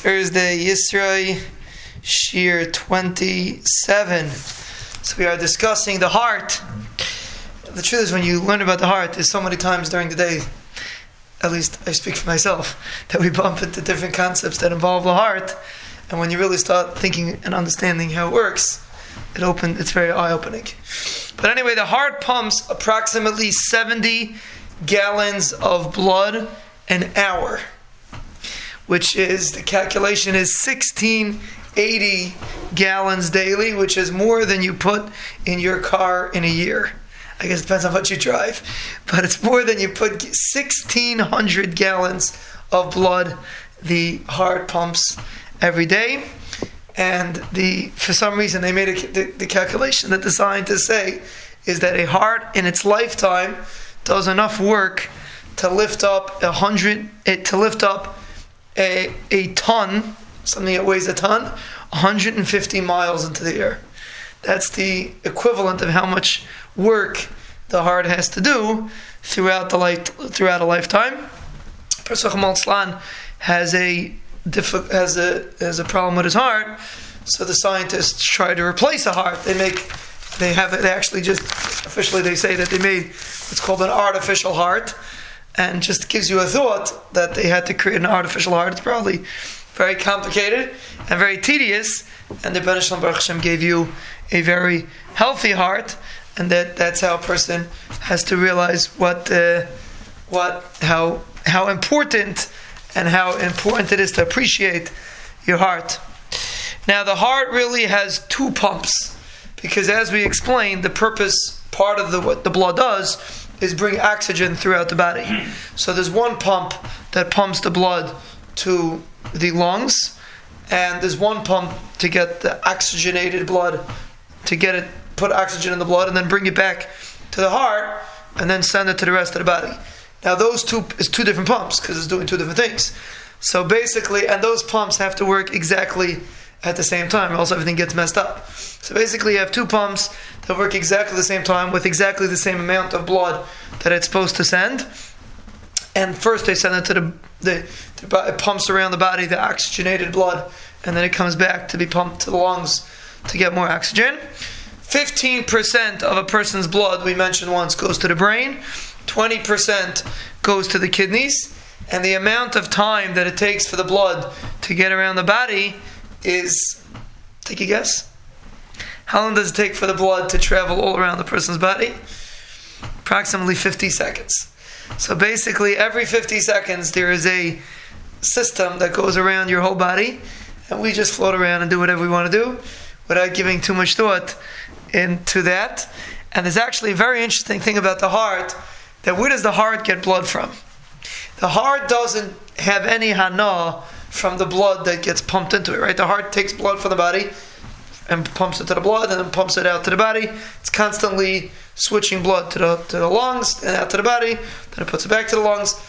Thursday, Yisroi, Shiur 27. So we are discussing the heart. The truth is, when you learn about the heart, there's so many times during the day, at least I speak for myself, that we bump into different concepts that involve the heart. And when you really start thinking and understanding how it works, it open, it's very eye-opening. But anyway, the heart pumps approximately 70 gallons of blood an hour which is the calculation is 1680 gallons daily, which is more than you put in your car in a year. I guess it depends on what you drive, but it's more than you put 1600 gallons of blood the heart pumps every day. And the for some reason they made a, the, the calculation that the scientists say is that a heart in its lifetime does enough work to lift up a hundred eh, to lift up a, a ton, something that weighs a ton, 150 miles into the air. That's the equivalent of how much work the heart has to do throughout the life, throughout a lifetime. Pesach Maltzlan has a has a has a problem with his heart, so the scientists try to replace a heart. They make they have they actually just officially they say that they made what's called an artificial heart and just gives you a thought that they had to create an artificial heart. It's probably very complicated and very tedious, and the Ben Shalom Baruch Hashem gave you a very healthy heart, and that that's how a person has to realize what uh, what how how important and how important it is to appreciate your heart. Now, the heart really has two pumps because, as we explained, the purpose part of the what the blood does is bring oxygen throughout the body. So there's one pump that pumps the blood to the lungs, and there's one pump to get the oxygenated blood, to get it, put oxygen in the blood, and then bring it back to the heart, and then send it to the rest of the body. Now those two is two different pumps because it's doing two different things. So basically, and those pumps have to work exactly at the same time, also everything gets messed up. So basically, you have two pumps that work exactly the same time with exactly the same amount of blood that it's supposed to send. And first, they send it to the, the, the it pumps around the body the oxygenated blood, and then it comes back to be pumped to the lungs to get more oxygen. 15% of a person's blood, we mentioned once, goes to the brain, 20% goes to the kidneys, and the amount of time that it takes for the blood to get around the body is take a guess. How long does it take for the blood to travel all around the person's body? Approximately 50 seconds. So basically, every 50 seconds, there is a system that goes around your whole body, and we just float around and do whatever we want to do without giving too much thought into that. And there's actually a very interesting thing about the heart that where does the heart get blood from? The heart doesn't have any hana from the blood that gets pumped into it, right? The heart takes blood from the body and pumps it to the blood and then pumps it out to the body. It's constantly switching blood to the, to the lungs and out to the body, then it puts it back to the lungs.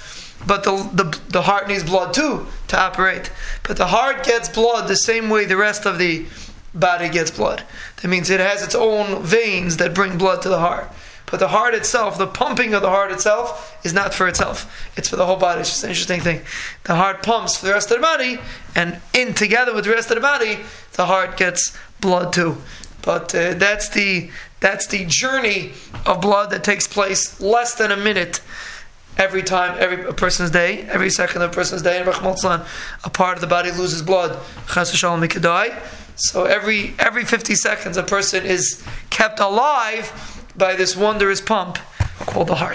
But the, the, the heart needs blood too to operate. But the heart gets blood the same way the rest of the body gets blood. That means it has its own veins that bring blood to the heart. But the heart itself, the pumping of the heart itself, is not for itself. It's for the whole body. It's just an interesting thing. The heart pumps for the rest of the body, and in together with the rest of the body, the heart gets blood too. But uh, that's the that's the journey of blood that takes place less than a minute every time, every person's day, every second of a person's day. And a part of the body loses blood. Chas v'shalom, could die. So every every 50 seconds, a person is kept alive by this wondrous pump called the heart.